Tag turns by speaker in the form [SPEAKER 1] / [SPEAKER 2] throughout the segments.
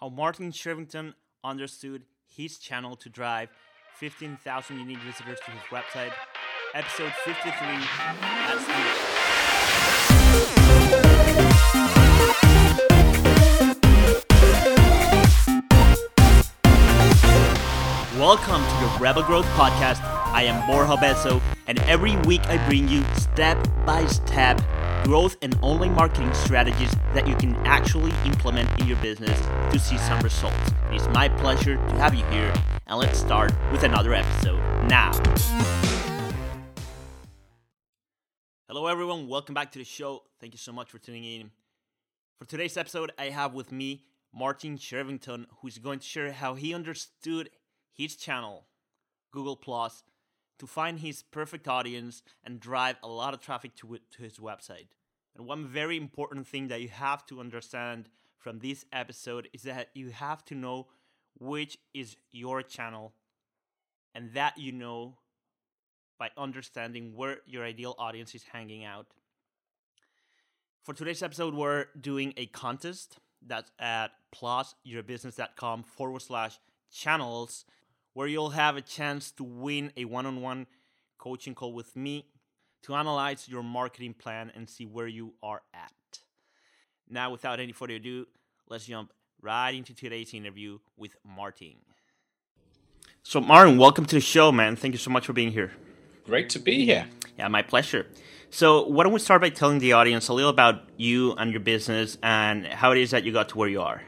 [SPEAKER 1] how Martin Shervington understood his channel to drive 15,000 unique visitors to his website. Episode 53. Let's do it. Welcome to the Rebel Growth Podcast. I am Borja Obeso, and every week I bring you step by step growth and online marketing strategies that you can actually implement in your business to see some results. It is my pleasure to have you here, and let's start with another episode now. Hello, everyone. Welcome back to the show. Thank you so much for tuning in. For today's episode, I have with me Martin Shervington, who's going to share how he understood his channel, Google Plus, to find his perfect audience and drive a lot of traffic to, to his website. And one very important thing that you have to understand from this episode is that you have to know which is your channel, and that you know by understanding where your ideal audience is hanging out. For today's episode, we're doing a contest that's at plusyourbusiness.com forward slash channels where you'll have a chance to win a one on one coaching call with me to analyze your marketing plan and see where you are at. Now, without any further ado, let's jump right into today's interview with Martin. So, Martin, welcome to the show, man. Thank you so much for being here.
[SPEAKER 2] Great to be here.
[SPEAKER 1] Yeah, my pleasure. So, why don't we start by telling the audience a little about you and your business and how it is that you got to where you are?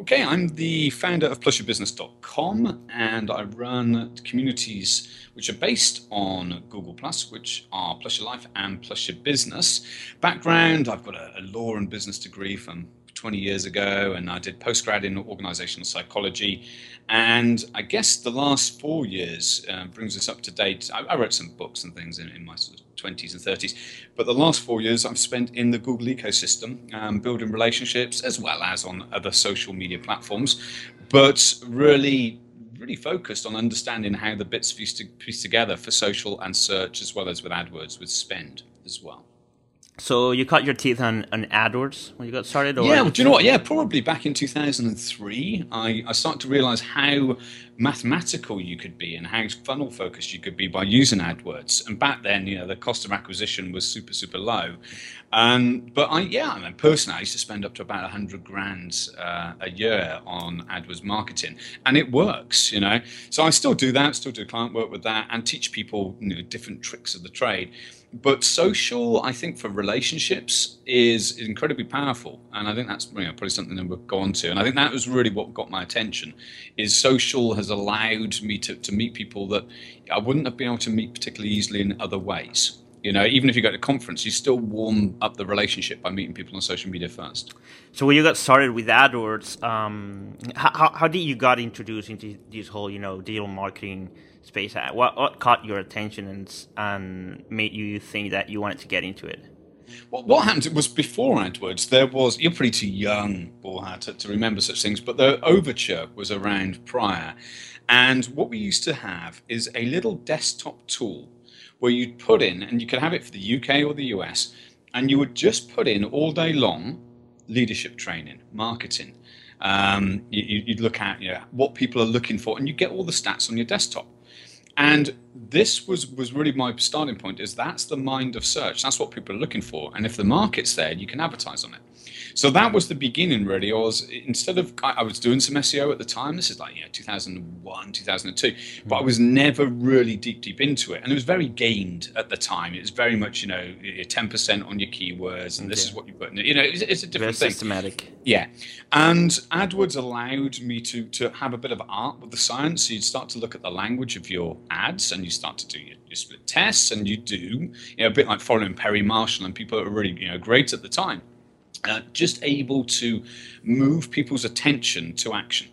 [SPEAKER 2] Okay, I'm the founder of plusyourbusiness.com and I run communities which are based on Google Plus, which are Plus Your Life and Plus Your Business. Background I've got a law and business degree from 20 years ago, and I did postgrad in organizational psychology. And I guess the last four years uh, brings us up to date. I, I, wrote some books and things in, in my sort of 20s and 30s, but the last four years I've spent in the Google ecosystem, um, building relationships as well as on other social media platforms, but really really focused on understanding how the bits piece, piece together for social and search as well as with AdWords with spend as well.
[SPEAKER 1] So you cut your teeth on, on AdWords when you got started?
[SPEAKER 2] Or? Yeah, well, do you know what? Yeah, probably back in 2003, I, I started to realize how mathematical you could be and how funnel focused you could be by using AdWords. And back then, you know, the cost of acquisition was super, super low. Um, but I, yeah, I mean, personally, I used to spend up to about 100 grand uh, a year on AdWords marketing, and it works, you know. So I still do that, still do client work with that, and teach people you know, different tricks of the trade. But social, I think, for relationships is, incredibly powerful, and I think that's you know, probably something that we'll go on to. And I think that was really what got my attention. Is social has allowed me to, to meet people that I wouldn't have been able to meet particularly easily in other ways. You know, even if you go to a conference, you still warm up the relationship by meeting people on social media first.
[SPEAKER 1] So when you got started with AdWords, um, how, how did you got introduced into this whole, you know, digital marketing space? What, what caught your attention and, and made you think that you wanted to get into it?
[SPEAKER 2] Well, what happened was before AdWords, there was, you're pretty too young, Borja, to, to remember such things, but the Overture was around prior. And what we used to have is a little desktop tool where you'd put in, and you could have it for the UK or the US, and you would just put in all day long leadership training, marketing. Um, you, would look at you know, what people are looking for, and you get all the stats on your desktop. And this was was really my starting point. Is that's the mind of search. That's what people are looking for. And if the market's there, you can advertise on it. So that was the beginning, really. I was instead of I was doing some SEO at the time. This is like you know 2001, 2002, but I was never really deep deep into it, and it was very gained at the time. It was very much you know 10 percent on your keywords, and this is what you put. in it You know, it's, it's a different
[SPEAKER 1] very
[SPEAKER 2] thing.
[SPEAKER 1] systematic.
[SPEAKER 2] Yeah, and AdWords allowed me to to have a bit of art with the science. So you'd start to look at the language of your ads, and you start to do your, your split tests, and you do you know a bit like following Perry Marshall and people that were really you know great at the time. Uh, just able to move people's attention to action.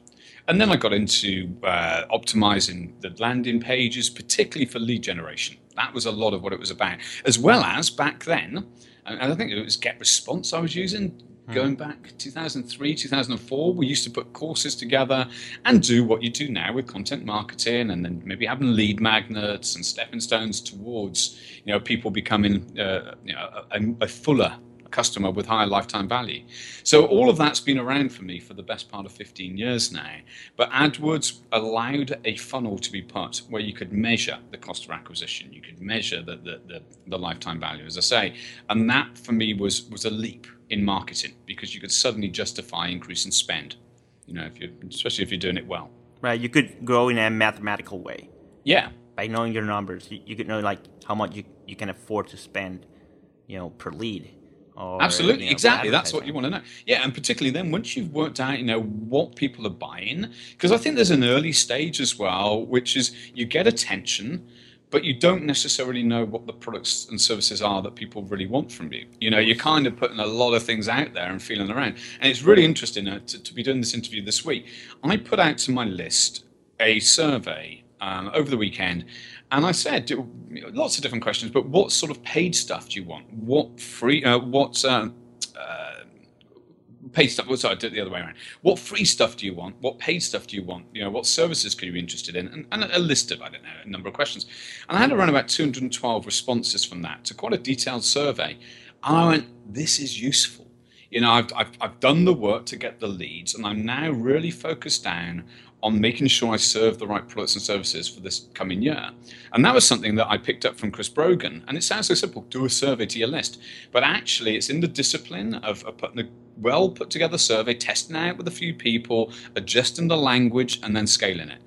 [SPEAKER 2] And then I got into uh, optimizing the landing pages, particularly for lead generation. That was a lot of what it was about, as well as back then, and I think it was Get Response I was using. Hmm. Going back 2003, 2004, we used to put courses together and do what you do now with content marketing, and then maybe having lead magnets and stepping stones towards, you know, people becoming, uh, you know, a, a fuller customer with higher lifetime value. So all of that's been around for me for the best part of 15 years now. But AdWords allowed a funnel to be put where you could measure the cost of acquisition, you could measure the, the, the, the lifetime value, as I say. And that for me was, was a leap in marketing because you could suddenly justify increasing spend, you know, if you especially if you're doing it well.
[SPEAKER 1] Right, you could grow in a mathematical way.
[SPEAKER 2] Yeah.
[SPEAKER 1] By knowing your numbers, you, you could know like how much you, you can afford to spend, you know, per lead.
[SPEAKER 2] Or, Absolutely, you know, exactly. That's what you want to know. Yeah, and particularly then once you've worked out, you know, what people are buying, because I think there's an early stage as well, which is you get attention, but you don't necessarily know what the products and services are that people really want from you. You know, you're kind of putting a lot of things out there and feeling around. And it's really interesting uh, to, to, be doing this interview this week. I put out to my list a survey um, over the weekend, and I said lots of different questions, but what sort of paid stuff do you want? What free? Uh, what uh, paid stuff. Well, sorry, I did the other way around. What free stuff do you want? What paid stuff do you want? You know, what services could you be interested in? And, and a list of, I don't know, a number of questions. And I had around about 212 responses from that to quite a detailed survey. And I went, this is useful. You know, I've, I've, I've done the work to get the leads, and I'm now really focused down on making sure I serve the right products and services for this coming year. And that was something that I picked up from Chris Brogan. And it sounds so simple do a survey to your list. But actually, it's in the discipline of, of putting a well put together survey, testing out with a few people, adjusting the language, and then scaling it.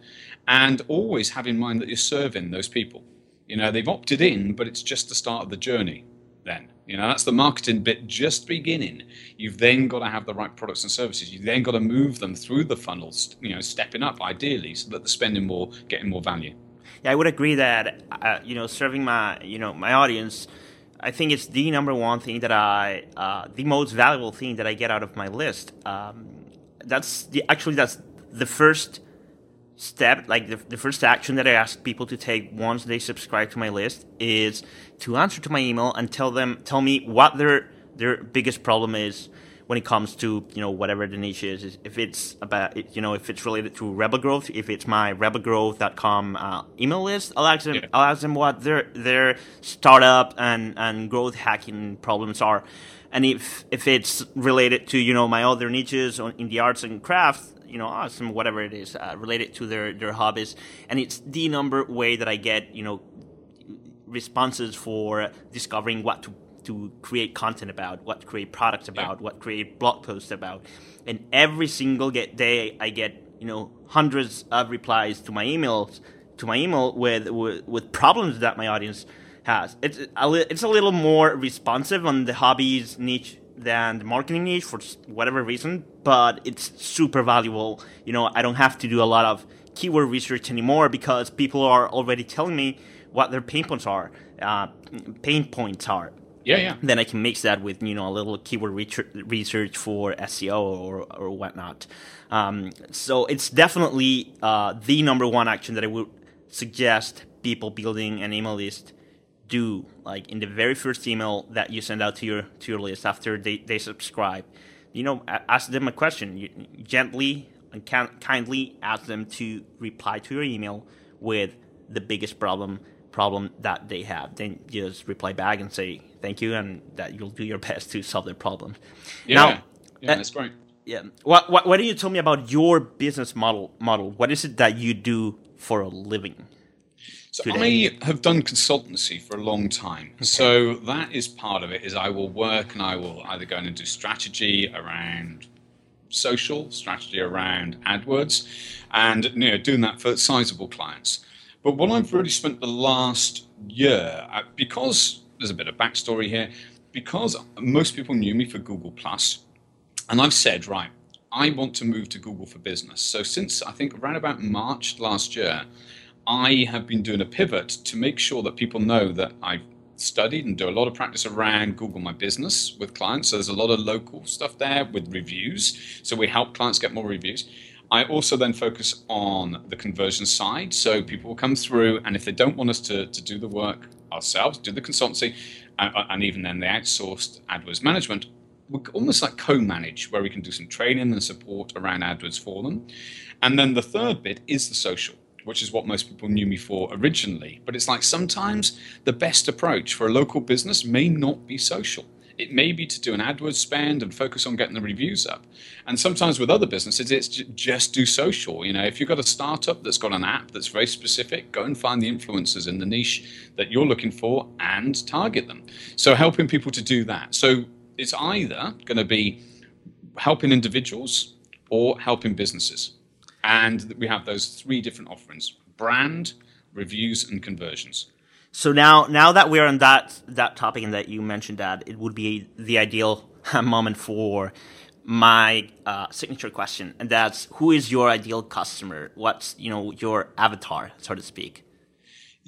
[SPEAKER 2] And always have in mind that you're serving those people. You know, they've opted in, but it's just the start of the journey then. You know, that's the marketing bit just beginning. You've then got to have the right products and services. You've then got to move them through the funnels, you know, stepping up ideally so that they're spending more, getting more value.
[SPEAKER 1] Yeah, I would agree that, uh, you know, serving my, you know, my audience, I think it's the number one thing that I, uh, the most valuable thing that I get out of my list. Um, that's the, actually, that's the first step, like the, the first action that I ask people to take once they subscribe to my list is to answer to my email and tell them, tell me what their their biggest problem is when it comes to you know whatever the niche is. If it's about you know if it's related to Rebel Growth, if it's my rebelgrowth.com uh, email list, I'll ask them. Yeah. I'll ask them what their their startup and and growth hacking problems are. And if if it's related to you know my other niches in the arts and crafts, you know, awesome, whatever it is uh, related to their their hobbies, and it's the number way that I get you know responses for discovering what to to create content about, what to create products about, yeah. what create blog posts about, and every single get day I get you know hundreds of replies to my emails to my email with with, with problems that my audience has. It's a, it's a little more responsive on the hobbies niche than the marketing niche for whatever reason, but it's super valuable. You know, I don't have to do a lot of keyword research anymore because people are already telling me what their pain points are. Uh, pain points are.
[SPEAKER 2] Yeah, yeah.
[SPEAKER 1] Then I can mix that with you know a little keyword research for SEO or or whatnot. Um, so it's definitely uh, the number one action that I would suggest people building an email list do like in the very first email that you send out to your to your list after they, they subscribe you know ask them a question. You, gently and kindly ask them to reply to your email with the biggest problem problem that they have. Then just reply back and say thank you and that you'll do your best to solve their problem.
[SPEAKER 2] Yeah. Now, yeah uh, that's great.
[SPEAKER 1] yeah. What, what, what do you tell me about your business model model? What is it that you do for a living
[SPEAKER 2] so today? I have done consultancy for a long time. Okay. So that is part of it. Is I will work and I will either go in and do strategy around social, strategy around AdWords, and you know doing that for sizable clients. But what I've really spent the last year, uh, because there's a bit of backstory here, because most people knew me for Google Plus, and I've said right. I want to move to Google for Business. So since I think around about March last year, I have been doing a pivot to make sure that people know that I've studied and do a lot of practice around Google My Business with clients. So there's a lot of local stuff there with reviews. So we help clients get more reviews. I also then focus on the conversion side. So people will come through, and if they don't want us to, to do the work ourselves, do the consultancy, and, uh, and even then the outsourced AdWords management, we almost like co-manage, where we can do some training and support around AdWords for them. And then the third bit is the social which is what most people knew me for originally. But it's like sometimes the best approach for a local business may not be social. It may be to do an AdWords spend and focus on getting the reviews up. And sometimes with other businesses, it's just do social. You know, if you've got a startup that's got an app that's very specific, go and find the influencers in the niche that you're looking for and target them. So helping people to do that. So it's either going to be helping individuals or helping businesses. And we have those three different offerings brand, reviews, and conversions.
[SPEAKER 1] So now, now that we're on that that topic and that you mentioned that, it would be the ideal moment for my uh, signature question, and that's who is your ideal customer? What's you know your avatar, so to speak?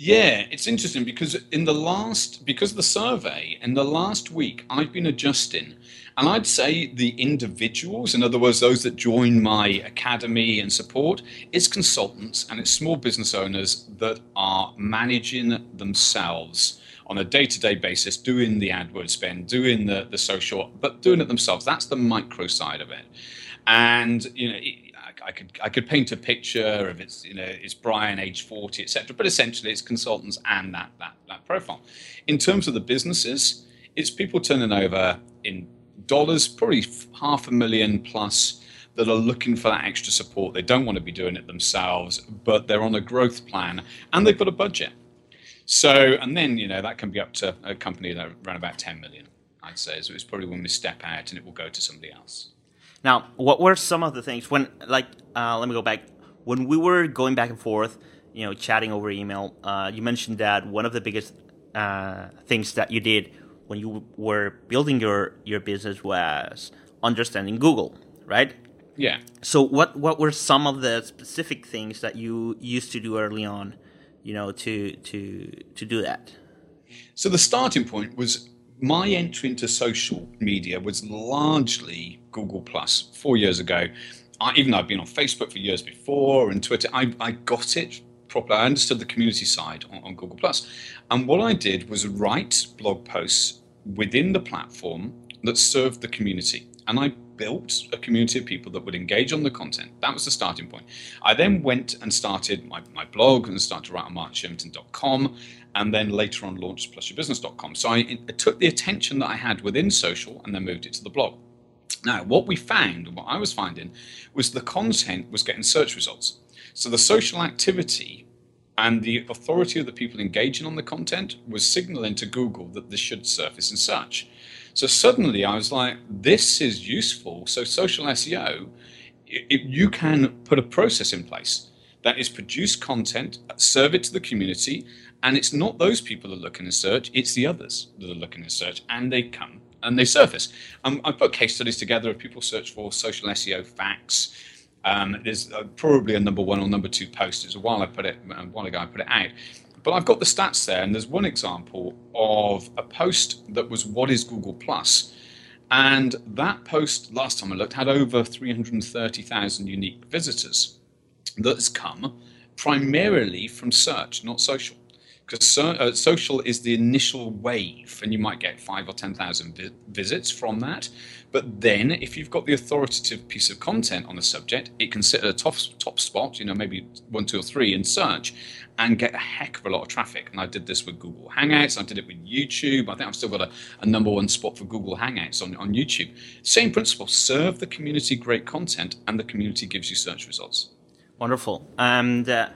[SPEAKER 2] Yeah, it's interesting because in the last, because of the survey, in the last week, I've been adjusting. And I'd say the individuals, in other words, those that join my academy and support, it's consultants and it's small business owners that are managing themselves on a day to day basis, doing the AdWords spend, doing the, the social, but doing it themselves. That's the micro side of it. And, you know, I could I could paint a picture of it's you know it's Brian age forty etc. But essentially it's consultants and that that that profile. In terms of the businesses, it's people turning over in dollars, probably half a million plus that are looking for that extra support. They don't want to be doing it themselves, but they're on a growth plan and they've got a budget. So and then you know that can be up to a company that around about ten million. I'd say so. It's probably when we step out and it will go to somebody else.
[SPEAKER 1] Now, what were some of the things when, like, uh, let me go back. When we were going back and forth, you know, chatting over email, uh, you mentioned that one of the biggest uh, things that you did when you were building your your business was understanding Google, right?
[SPEAKER 2] Yeah.
[SPEAKER 1] So, what what were some of the specific things that you used to do early on, you know, to to to do that?
[SPEAKER 2] So the starting point was my entry into social media was largely Google Plus four years ago. I, even though I've been on Facebook for years before and Twitter, I, I got it properly. I understood the community side on, on Google Plus, and what I did was write blog posts within the platform that served the community, and I built a community of people that would engage on the content. That was the starting point. I then went and started my, my blog and started to write on martinshervington.com and then later on launched plusyourbusiness.com. So I, I took the attention that I had within social and then moved it to the blog. Now, what we found, what I was finding, was the content was getting search results. So the social activity and the authority of the people engaging on the content was signaling to Google that this should surface in search. So suddenly I was like, this is useful. So social SEO, you can put a process in place that is produce content, serve it to the community, and it's not those people that are looking in search, it's the others that are looking in search, and they come and they surface. Um, I put case studies together of people search for social SEO facts. Um, there's uh, probably a number one or number two post. It's a while I put it, a while ago I put it out. But I've got the stats there, and there's one example of a post that was what is Google Plus, and that post last time I looked had over 330,000 unique visitors. That's come primarily from search, not social because so, uh, social is the initial wave, and you might get five or ten thousand vi- visits from that. But then, if you've got the authoritative piece of content on the subject, it can sit at a top top spot, you know, maybe one, two, or three in search, and get a heck of a lot of traffic. And I did this with Google Hangouts. I did it with YouTube. I think I've still got a, a number one spot for Google Hangouts on, on YouTube. Same principle: serve the community great content, and the community gives you search results.
[SPEAKER 1] Wonderful. And uh,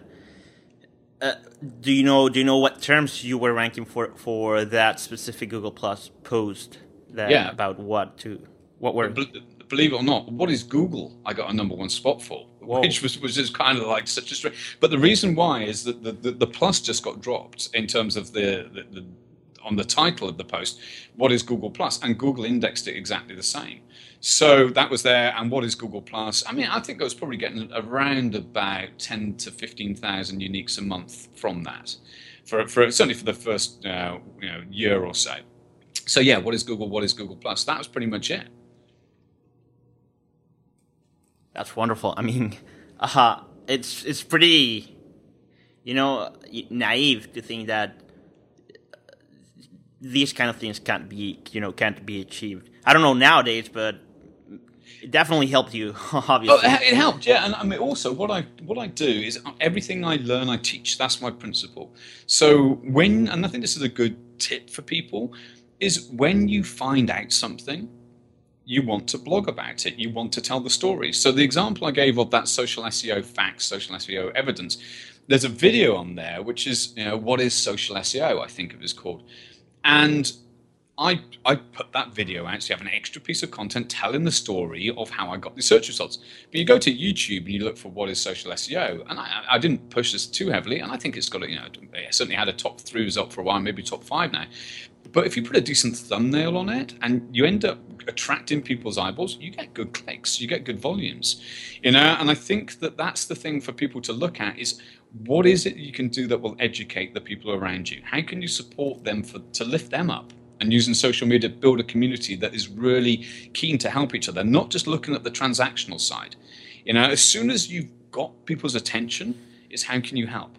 [SPEAKER 1] uh, do you know do you know what terms you were ranking for for that specific Google Plus post that yeah. about what to what were
[SPEAKER 2] believe it or not what is Google I got a number one spot for Whoa. which was was just kind of like such a strange but the reason why is that the, the, the plus just got dropped in terms of the, the, the on the title of the post what is Google Plus? And Google indexed it exactly the same so that was there. And what is Google Plus? I mean, I think I was probably getting around about 10 to 15,000 uniques a month from that, for, for certainly for the first uh, you know, year or so. So yeah, what is Google? What is Google Plus? That was pretty much it.
[SPEAKER 1] That's wonderful. I mean, uh, it's it's pretty, you know, naive to think that these kind of things can't be, you know, can't be achieved. I don't know nowadays, but it definitely helped you, obviously.
[SPEAKER 2] Oh, it helped, yeah. And I mean, also, what I what I do is everything I learn, I teach. That's my principle. So when, and I think this is a good tip for people. is when you find out something, you want to blog about it. You want to tell the story. So the example I gave of that social SEO facts, social SEO evidence, there's a video on there which is, you know, what is social SEO? I think it was called, and I, I put that video out so you have an extra piece of content telling the story of how I got the search results. But you go to YouTube and you look for what is social SEO, and I, I didn't push this too heavily, and I think it's got a, you know, it certainly had a top three result for a while, maybe top five now. But if you put a decent thumbnail on it and you end up attracting people's eyeballs, you get good clicks, you get good volumes, you know. And I think that that's the thing for people to look at is what is it you can do that will educate the people around you? How can you support them for to lift them up? and using social media to build a community that is really keen to help each other, not just looking at the transactional side. You know, as soon as you've got people's attention, is how can you help?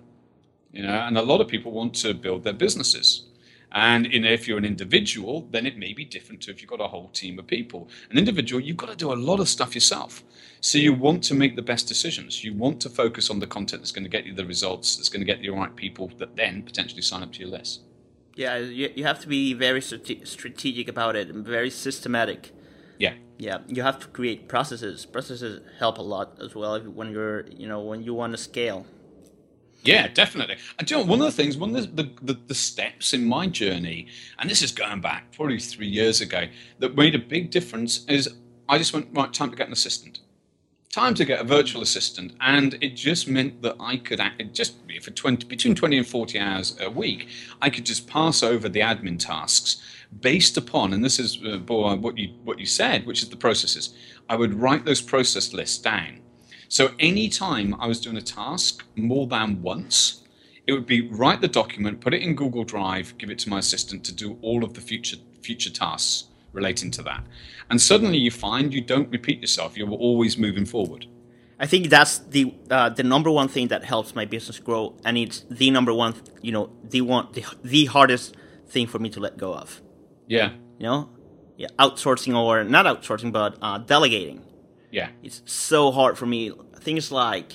[SPEAKER 2] You know, and a lot of people want to build their businesses. And know, if you're an individual, then it may be different to if you've got a whole team of people. An individual, you've got to do a lot of stuff yourself. So you want to make the best decisions. You want to focus on the content that's going to get you the results, that's going to get you the right people that then potentially sign up to your list.
[SPEAKER 1] Yeah, you, you have to be very strategic about it and very systematic.
[SPEAKER 2] Yeah.
[SPEAKER 1] Yeah, you have to create processes. Processes help a lot as well when you're, you know, when you want to scale.
[SPEAKER 2] Yeah, definitely. And you know, one of the things, one of the, the, the, steps in my journey, and this is going back probably three years ago, that made a big difference is I just went, right, time to get an assistant time to get a virtual assistant, and it just meant that I could act, just for 20, between 20 and 40 hours a week, I could just pass over the admin tasks based upon, and this is uh, what you what you said, which is the processes. I would write those process lists down. So anytime I was doing a task more than once, it would be write the document, put it in Google Drive, give it to my assistant to do all of the future future tasks relating to that. And suddenly you find you don't repeat yourself. You're always moving forward.
[SPEAKER 1] I think that's the uh, the number one thing that helps my business grow, and it's the number one, you know, the one the, the hardest thing for me to let go of.
[SPEAKER 2] Yeah.
[SPEAKER 1] You know, yeah, outsourcing or not outsourcing, but uh, delegating.
[SPEAKER 2] Yeah.
[SPEAKER 1] It's so hard for me. Things like,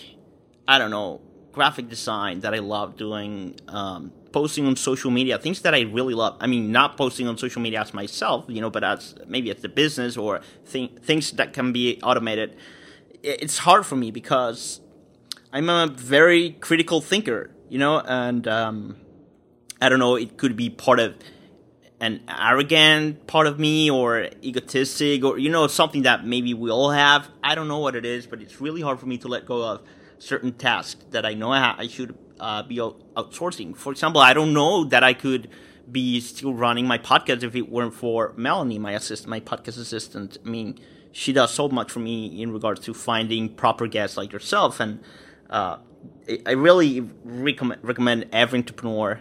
[SPEAKER 1] I don't know, graphic design that I love doing, um, posting on social media, things that I really love. I mean, not posting on social media as myself, you know, but as maybe as the business or th- things that can be automated. It's hard for me because I'm a very critical thinker, you know, and um, I don't know, it could be part of an arrogant part of me or egotistic or, you know, something that maybe we all have. I don't know what it is, but it's really hard for me to let go of certain tasks that I know I, should uh, be outsourcing. For example, I don't know that I could be still running my podcast if it weren't for Melanie, my assistant, my podcast assistant. I mean, she does so much for me in regards to finding proper guests like yourself, and uh, I really recommend recommend every entrepreneur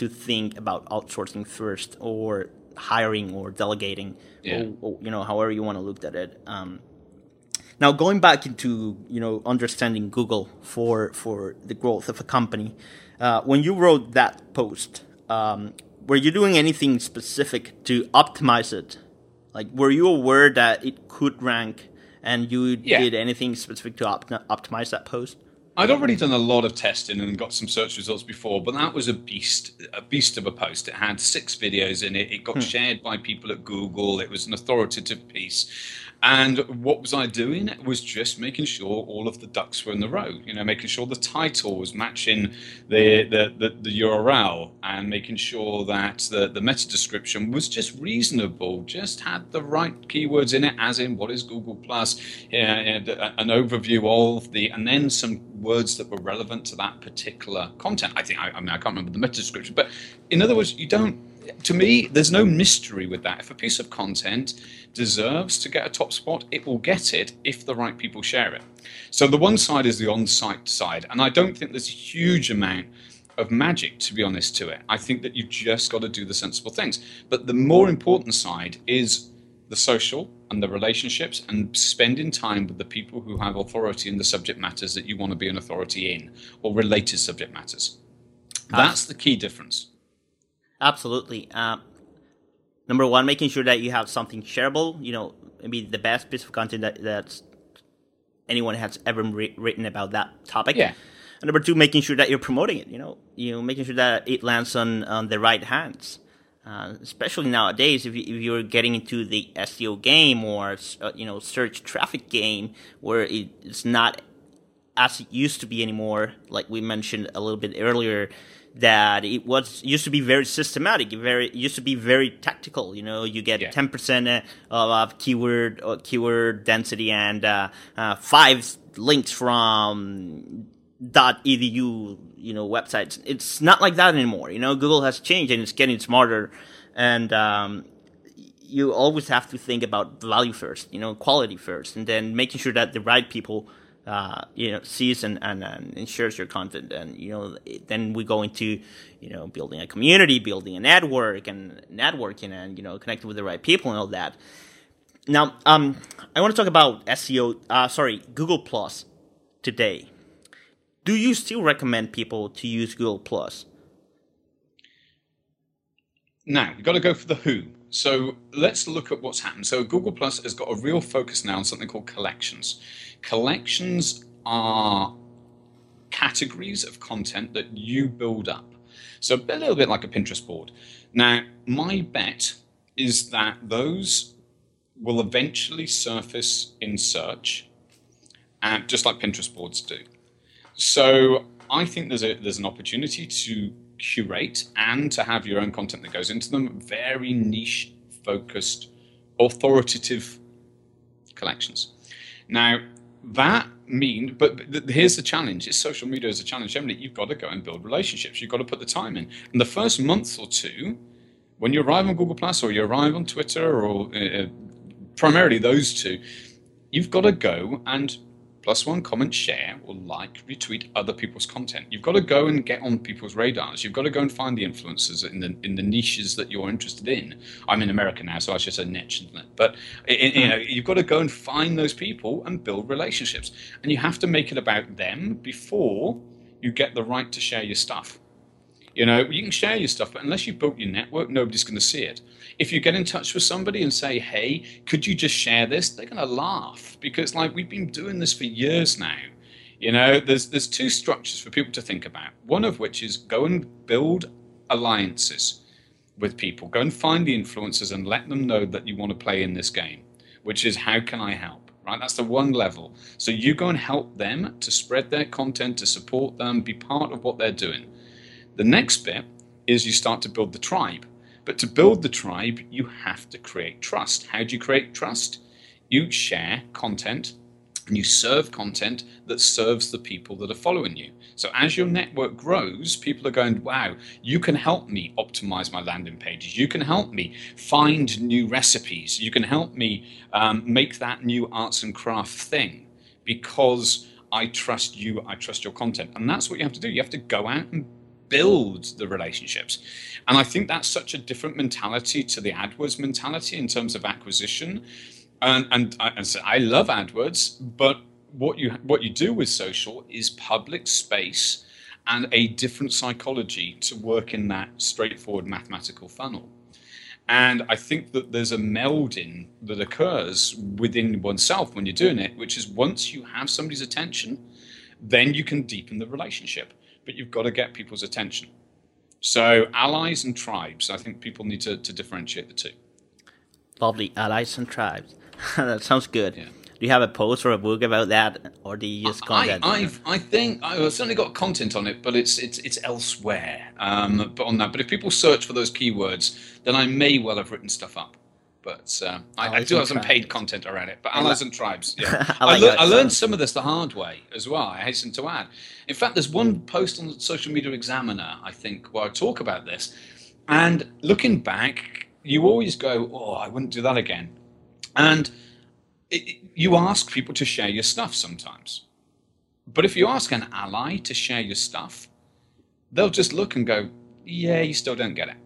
[SPEAKER 1] to think about outsourcing first, or hiring, or delegating,
[SPEAKER 2] yeah.
[SPEAKER 1] or, or, you know, however you want to look at it. Um, now, going back into you know understanding Google for for the growth of a company, uh, when you wrote that post, um, were you doing anything specific to optimize it? Like, were you aware that it could rank, and you yeah. did anything specific to op- optimize that post?
[SPEAKER 2] I'd already done a lot of testing and got some search results before, but that was a beast, a beast of a post. It had six videos in it. It got hmm. shared by people at Google. It was an authoritative piece, and what was I doing? Was just making sure all of the ducks were in the row. You know, making sure the title was matching the the, the, the URL, and making sure that the, the meta description was just reasonable, just had the right keywords in it, as in what is Google Plus, yeah, uh, an overview of the, and then some words that were relevant to that particular content. I think I, I mean I can't remember the meta description, but in other words, you don't to me, there's no mystery with that. If a piece of content deserves to get a top spot, it will get it if the right people share it. So the one side is the on site side. And I don't think there's a huge amount of magic, to be honest, to it. I think that you've just got to do the sensible things. But the more important side is the social and the relationships and spending time with the people who have authority in the subject matters that you want to be an authority in or related subject matters. Ah. That's the key difference.
[SPEAKER 1] Absolutely. Uh, number one, making sure that you have something shareable. You know, maybe the best piece of content that that's anyone has ever re- written about that topic.
[SPEAKER 2] Yeah.
[SPEAKER 1] And number two, making sure that you're promoting it. You know, you know, making sure that it lands on on the right hands. uh, especially nowadays, if, you, are getting into the SEO game or uh, you know search traffic game, where it's not as it used to be anymore. Like we mentioned a little bit earlier, that it was used to be very systematic, very used to be very tactical. You know, you get ten yeah. percent uh, of keyword uh, keyword density and uh, uh, five links from dot edu you know websites. It's not like that anymore. You know, Google has changed and it's getting smarter, and um, you always have to think about value first. You know, quality first, and then making sure that the right people uh, you know sees and, and, and shares your content. And you know then we go into you know building a community building a network and networking and you know connecting with the right people and all that. Now um, i want to talk about seo uh, sorry google plus today. Do you still recommend people to use google plus?
[SPEAKER 2] Now you've got to go for the who so let's look at what's happened so google plus has got a real focus now on something called collections Collections are categories of content that you build up. So a little bit like a Pinterest board. Now, my bet is that those will eventually surface in search, and just like Pinterest boards do. So I think there's a there's an opportunity to curate and to have your own content that goes into them. Very niche focused, authoritative collections. Now, that mean but here's the challenge it's social media is a challenge generally you've got to go and build relationships you've got to put the time in and the first month or two when you arrive on google plus or you arrive on twitter or uh, primarily those two you've got to go and plus one comment, share, or like, retweet other people's content. You've got to go and get on people's radars. You've got to go and find the influencers in the in the niches that you're interested in. I'm in America now, so I should say niche, isn't it? But it, you hmm. know, you've got to go and find those people and build relationships, and you have to make it about them before you get the right to share your stuff. You know, you can share your stuff, but unless you've built your network, nobody's going to see it. If you get in touch with somebody and say, hey, could you just share this? They're going to laugh because, like, we've been doing this for years now. You know, there's, there's two structures for people to think about. One of which is go and build alliances with people. Go and find the influencers and let them know that you want to play in this game, which is how can I help? Right? That's the one level. So you go and help them to spread their content, to support them, be part of what they're doing. The next bit is you start to build the tribe. But to build the tribe, you have to create trust. How do you create trust? You share content and you serve content that serves the people that are following you. So as your network grows, people are going, wow, you can help me optimize my landing pages. You can help me find new recipes. You can help me um, make that new arts and craft thing because I trust you, I trust your content. And that's what you have to do. You have to go out and build the relationships. And I think that's such a different mentality to the AdWords mentality in terms of acquisition. And, and, I, and so I love AdWords, but what you what you do with social is public space and a different psychology to work in that straightforward mathematical funnel. And I think that there's a melding that occurs within oneself when you're doing it, which is once you have somebody's attention, then you can deepen the relationship but you've got to get people's attention. So, allies and tribes, I think people need to, to differentiate the two.
[SPEAKER 1] Lovely, allies and tribes. that sounds good. Yeah. Do you have a post or a book about that, or do you just content?
[SPEAKER 2] I, I've, I think I've certainly got content on it, but it's it's it's elsewhere. Um, but on that, but if people search for those keywords, then I may well have written stuff up. But uh, I, I, do have some paid content around it. But allies and tribes, yeah. I, like I, I, learned some of this the hard way as well. I hasten to add. In fact, there's one post on Social Media Examiner, I think, where I talk about this. And looking back, you always go, "Oh, I wouldn't do that again." And it, you ask people to share your stuff sometimes. But if you ask an ally to share your stuff, they'll just look and go, "Yeah, you still don't get it."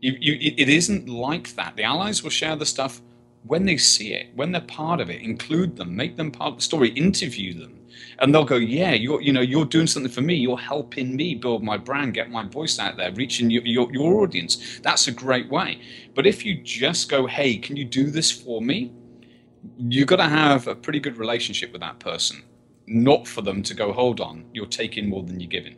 [SPEAKER 2] You, you, it isn't like that. The allies will share the stuff when they see it, when they're part of it. Include them, make them part of the story, interview them, and they'll go, "Yeah, you're you know you're doing something for me. You're helping me build my brand, get my voice out there, reaching your, your, your audience. That's a great way." But if you just go, "Hey, can you do this for me?" You've got to have a pretty good relationship with that person, not for them to go, "Hold on, you're taking more than you're giving."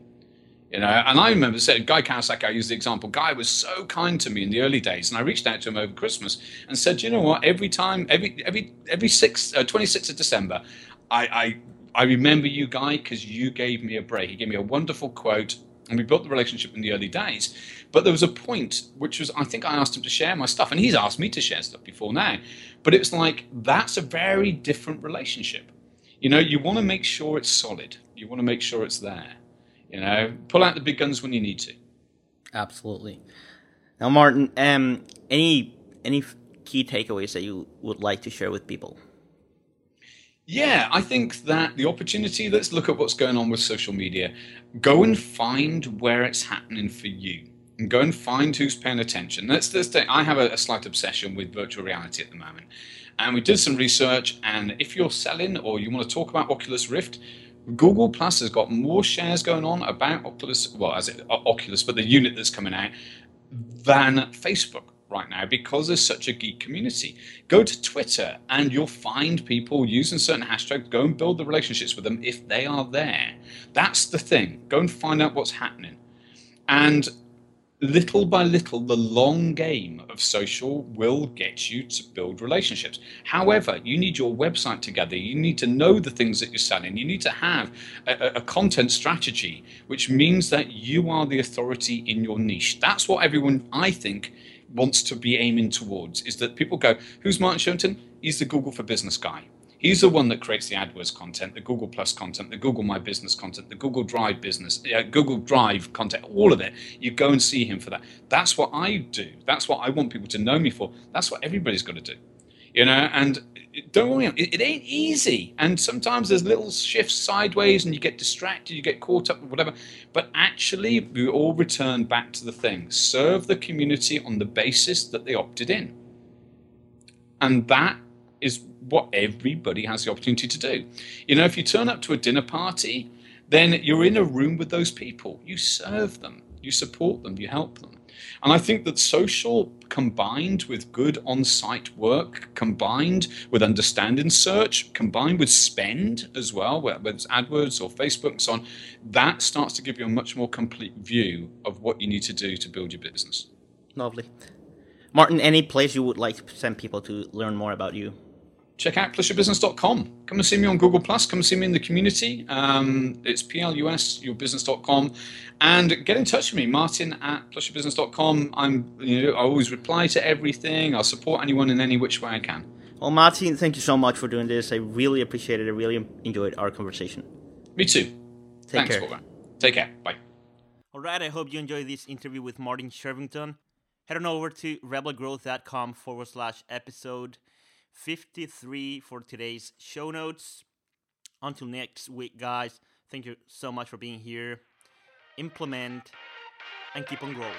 [SPEAKER 2] You know, and I remember said Guy Kawasaki, I used the example, Guy was so kind to me in the early days, and I reached out to him over Christmas and said, you know what, every time, every every every six, uh, 26th of December, I, I, I remember you, Guy, because you gave me a break. He gave me a wonderful quote, and we built the relationship in the early days. But there was a point, which was, I think I asked him to share my stuff, and he's asked me to share stuff before now. But it was like, that's a very different relationship. You know, you want to make sure it's solid, you want to make sure it's there. You know, pull out the big guns when you need to.
[SPEAKER 1] Absolutely. Now, Martin, um, any any key takeaways that you would like to share with people?
[SPEAKER 2] Yeah, I think that the opportunity, let's look at what's going on with social media. Go and find where it's happening for you. And go and find who's paying attention. Let's, let's take, I have a, a slight obsession with virtual reality at the moment. And we did some research, and if you're selling or you want to talk about Oculus Rift, Google Plus has got more shares going on about Oculus, well, as it, uh, Oculus, but the unit that's coming out, than Facebook right now because there's such a geek community. Go to Twitter and you'll find people using certain hashtags. Go and build the relationships with them if they are there. That's the thing. Go and find out what's happening. And little by little, the long game of social will get you to build relationships. However, you need your website together. You need to know the things that you're selling. You need to have a, a, content strategy, which means that you are the authority in your niche. That's what everyone, I think, wants to be aiming towards is that people go, Who's Martin Shervington? He's the Google for Business guy. He's the one that creates the AdWords content, the Google Plus content, the Google My Business content, the Google Drive business, uh, Google Drive content, all of it. You go and see him for that. That's what I do. That's what I want people to know me for. That's what everybody's got to do. You know, and don't worry, it, ain't easy. And sometimes there's little shifts sideways and you get distracted, you get caught up with whatever. But actually, we all return back to the thing serve the community on the basis that they opted in. And that is what everybody has the opportunity to do. You know, if you turn up to a dinner party, then you're in a room with those people. You serve them, you support them, you help them. And I think that social combined with good on site work, combined with understanding search, combined with spend as well, whether it's AdWords or Facebook and so on, that starts to give you a much more complete view of what you need to do to build your business.
[SPEAKER 1] Lovely. Martin, any place you would like to send people to learn more about you?
[SPEAKER 2] Check out plusyourbusiness.com. Come and see me on Google Plus. Come and see me in the community. Um, it's plusyourbusiness.com, and get in touch with me, Martin at plusyourbusiness.com. I'm you know I always reply to everything. I'll support anyone in any which way I can.
[SPEAKER 1] Well, Martin, thank you so much for doing this. I really appreciate it. I really enjoyed our conversation.
[SPEAKER 2] Me too.
[SPEAKER 1] Take
[SPEAKER 2] Thanks,
[SPEAKER 1] care.
[SPEAKER 2] Take care. Bye.
[SPEAKER 1] All right. I hope you enjoyed this interview with Martin Shervington. Head on over to rebelgrowth.com forward slash episode 53 for today's show notes. Until next week, guys, thank you so much for being here. Implement and keep on growing.